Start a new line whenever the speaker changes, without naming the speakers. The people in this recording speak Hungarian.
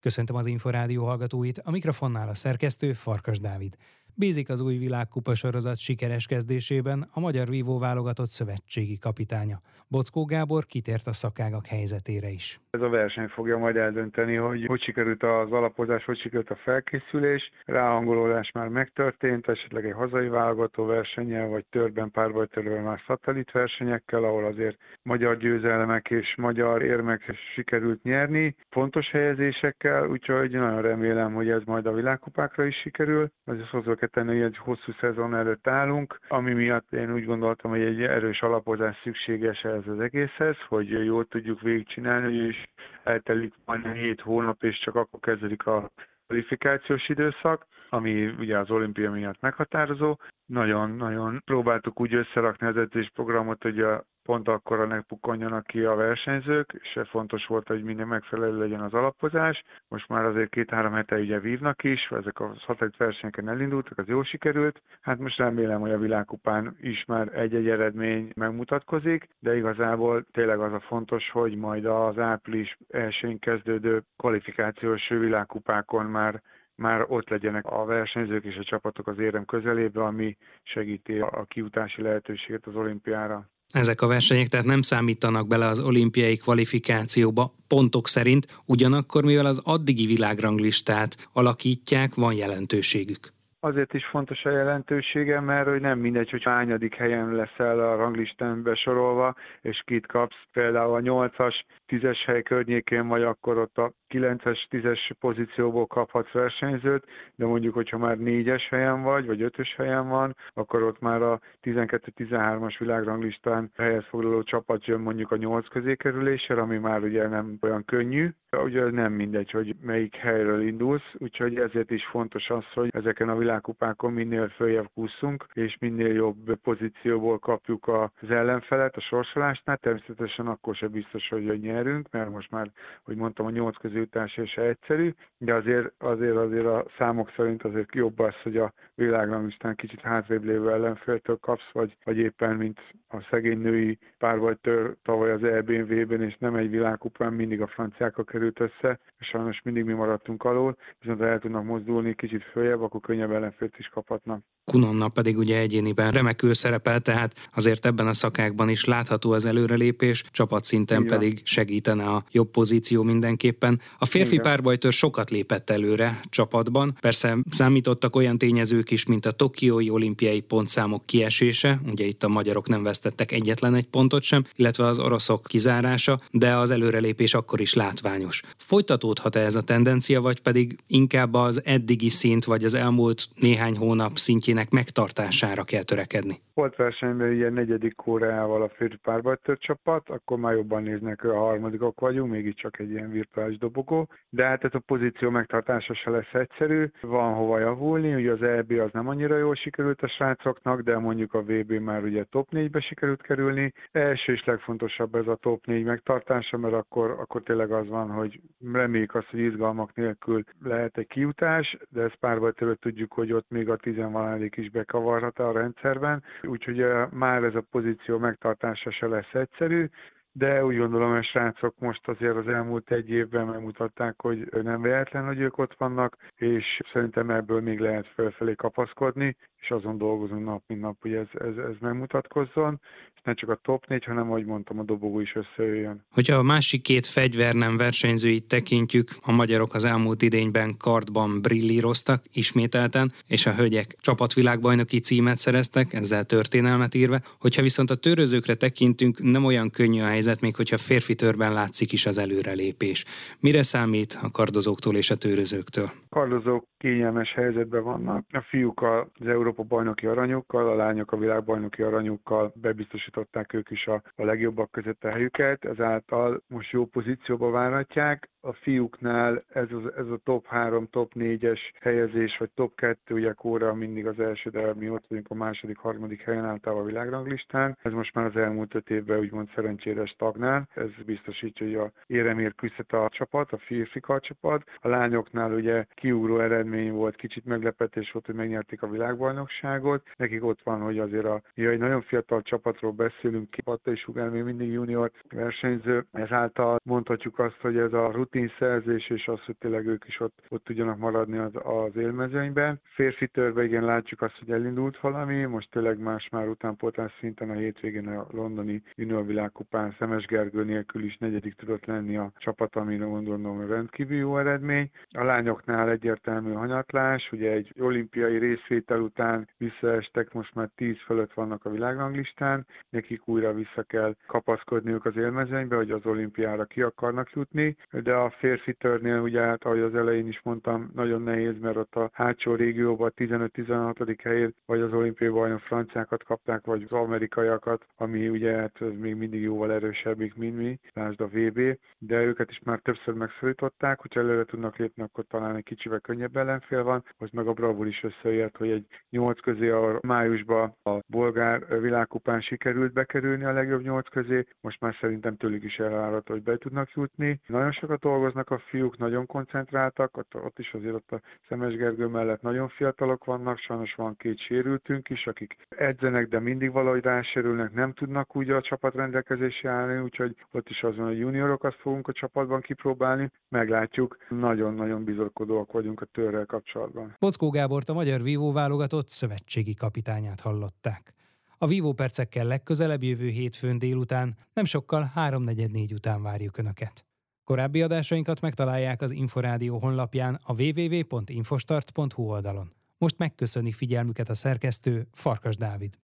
Köszöntöm az Inforádió hallgatóit, a mikrofonnál a szerkesztő Farkas Dávid. Bízik az új világkupa sorozat sikeres kezdésében a magyar vívó válogatott szövetségi kapitánya. Bockó Gábor kitért a szakágak helyzetére is.
Ez a verseny fogja majd eldönteni, hogy hogy sikerült az alapozás, hogy sikerült a felkészülés. Ráhangolódás már megtörtént, esetleg egy hazai válogató versenyen, vagy törben, párbajtörben már szatellit versenyekkel, ahol azért magyar győzelmek és magyar érmek sikerült nyerni, fontos helyezésekkel, úgyhogy nagyon remélem, hogy ez majd a világkupákra is sikerül. Azért hozzá kell tenni, egy hosszú szezon előtt állunk, ami miatt én úgy gondoltam, hogy egy erős alapozás szükséges ez az egészhez, hogy jól tudjuk végigcsinálni, és eltelik majdnem 7 hónap, és csak akkor kezdődik a kvalifikációs időszak, ami ugye az olimpia miatt meghatározó. Nagyon-nagyon próbáltuk úgy összerakni az edzésprogramot, hogy a pont akkor ne ki a versenyzők, és fontos volt, hogy minden megfelelő legyen az alapozás. Most már azért két-három hete ugye vívnak is, ezek a szatellit versenyeken elindultak, az jó sikerült. Hát most remélem, hogy a világkupán is már egy-egy eredmény megmutatkozik, de igazából tényleg az a fontos, hogy majd az április elsőn kezdődő kvalifikációs világkupákon már már ott legyenek a versenyzők és a csapatok az érem közelébe, ami segíti a kiutási lehetőséget az olimpiára.
Ezek a versenyek tehát nem számítanak bele az olimpiai kvalifikációba pontok szerint, ugyanakkor mivel az addigi világranglistát alakítják, van jelentőségük.
Azért is fontos a jelentősége, mert hogy nem mindegy, hogy hányadik helyen leszel a ranglistán besorolva, és kit kapsz. Például a 8-as, 10-es hely környékén vagy, akkor ott a 9-es, 10-es pozícióból kaphatsz versenyzőt, de mondjuk, hogyha már 4-es helyen vagy, vagy 5-ös helyen van, akkor ott már a 12-13-as világranglistán helyez foglaló csapat jön mondjuk a 8 közé kerülésre, ami már ugye nem olyan könnyű. Ugye nem mindegy, hogy melyik helyről indulsz, úgyhogy ezért is fontos az, hogy ezeken a világkupákon minél följebb kúszunk, és minél jobb pozícióból kapjuk az ellenfelet a sorsolásnál. Természetesen akkor sem biztos, hogy nyerünk, mert most már, hogy mondtam, a 8 közé után se egyszerű, de azért, azért, azért a számok szerint azért jobb az, hogy a világranglistán kicsit hátrébb lévő ellenféltől kapsz, vagy, vagy éppen, mint a szegény női párbajtör tavaly az EBV-ben, és nem egy világkupán mindig a franciákkal került össze, és sajnos mindig mi maradtunk alól, viszont ha el tudnak mozdulni kicsit följebb, akkor könnyebb ellenfélt is kaphatnak.
Kunonna pedig ugye egyéniben remekül szerepel, tehát azért ebben a szakákban is látható az előrelépés, csapatszinten pedig segítene a jobb pozíció mindenképpen. A férfi Igen. párbajtör sokat lépett előre csapatban, persze számítottak olyan tényezők is, mint a Tokiói olimpiai pontszámok kiesése, ugye itt a magyarok nem vesztettek egyetlen egy pontot sem, illetve az oroszok kizárása, de az előrelépés akkor is látványos. Folytatódhat-e ez a tendencia, vagy pedig inkább az eddigi szint, vagy az elmúlt néhány hónap szintjén minőségének megtartására kell törekedni.
Volt versenyben ilyen negyedik Koreával a férfi párbajtör csapat, akkor már jobban néznek, a harmadikok vagyunk, mégiscsak egy ilyen virtuális dobogó, de hát ez a pozíció megtartása se lesz egyszerű, van hova javulni, ugye az EB az nem annyira jól sikerült a srácoknak, de mondjuk a VB már ugye top 4-be sikerült kerülni. Első és legfontosabb ez a top 4 megtartása, mert akkor, akkor tényleg az van, hogy reméljük azt, hogy izgalmak nélkül lehet egy kiutás, de ezt párbajtörőt tudjuk, hogy ott még a tizenvaládik százalék is bekavarhat a rendszerben, úgyhogy már ez a pozíció megtartása se lesz egyszerű, de úgy gondolom, hogy a srácok most azért az elmúlt egy évben megmutatták, hogy nem véletlen, hogy ők ott vannak, és szerintem ebből még lehet felfelé kapaszkodni, és azon dolgozunk nap, mint nap, hogy ez, ez, ez megmutatkozzon, és ne csak a top 4, hanem, ahogy mondtam, a dobogó is összejöjjön.
Hogyha a másik két fegyver nem versenyzőit tekintjük, a magyarok az elmúlt idényben kartban brillíroztak ismételten, és a hölgyek csapatvilágbajnoki címet szereztek, ezzel történelmet írva. Hogyha viszont a törözőkre tekintünk, nem olyan könnyű a helyzet, még hogyha férfi törben látszik is az előrelépés. Mire számít a kardozóktól és a törözőktől?
Kardozók kényelmes helyzetben vannak. A fiúk az Európa bajnoki aranyukkal, a lányok a világbajnoki aranyukkal bebiztosították ők is a, a legjobbak között a helyüket, ezáltal most jó pozícióba várhatják. A fiúknál ez, az, ez a top 3, top 4-es helyezés, vagy top 2, ugye Kóra mindig az első, de mi ott vagyunk a második, harmadik helyen általában a világranglistán. Ez most már az elmúlt öt évben úgymond szerencsére stagnál. Ez biztosítja, hogy a éremér küzdhet a csapat, a férfi csapat. A lányoknál ugye kiugró eredmény volt, kicsit meglepetés volt, hogy megnyerték a világbajnokságot. Nekik ott van, hogy azért a, ja, egy nagyon fiatal csapatról beszélünk, Patta és Sugár még mindig junior versenyző, ezáltal mondhatjuk azt, hogy ez a rutin rutínszerzés, és az, hogy tényleg ők is ott, ott tudjanak maradni az, az élmezőnyben. Férfi törve igen látjuk azt, hogy elindult valami, most tényleg más már utánpótlás szinten a hétvégén a londoni junior világkupán Szemes Gergő nélkül is negyedik tudott lenni a csapat, ami gondolom rendkívül jó eredmény. A lányoknál egyértelmű hanyatlás, ugye egy olimpiai részvétel után visszaestek, most már 10 fölött vannak a világranglistán, nekik újra vissza kell kapaszkodniuk az élmezőnybe, hogy az olimpiára ki akarnak jutni, de a férfi törnél ugye, hát, ahogy az elején is mondtam, nagyon nehéz, mert ott a hátsó régióban 15-16. helyét vagy az olimpiai bajnok franciákat kapták, vagy az amerikaiakat, ami ugye hát még mindig jóval erősebbik, mint mi, lásd a VB, de őket is már többször megszorították, hogyha előre tudnak lépni, akkor talán egy kicsivel könnyebb ellenfél van, most meg a Bravur is összejött, hogy egy nyolc közé a májusban a bolgár világkupán sikerült bekerülni a legjobb nyolc közé, most már szerintem tőlük is elvárható, hogy be tudnak jutni. Nagyon sokat dolgoznak a fiúk, nagyon koncentráltak, ott, ott is azért ott a Szemes Gergő mellett nagyon fiatalok vannak, sajnos van két sérültünk is, akik edzenek, de mindig valahogy rásérülnek, nem tudnak úgy a csapat rendelkezésre állni, úgyhogy ott is az van, hogy juniorokat fogunk a csapatban kipróbálni, meglátjuk. Nagyon-nagyon bizakodóak vagyunk a törrel kapcsolatban.
Bockó Gábort a magyar vívó válogatott szövetségi kapitányát hallották. A vívó percekkel legközelebb jövő hétfőn délután, nem sokkal 3.44 után várjuk Önöket. Korábbi adásainkat megtalálják az Inforádió honlapján a www.infostart.hu oldalon. Most megköszöni figyelmüket a szerkesztő Farkas Dávid.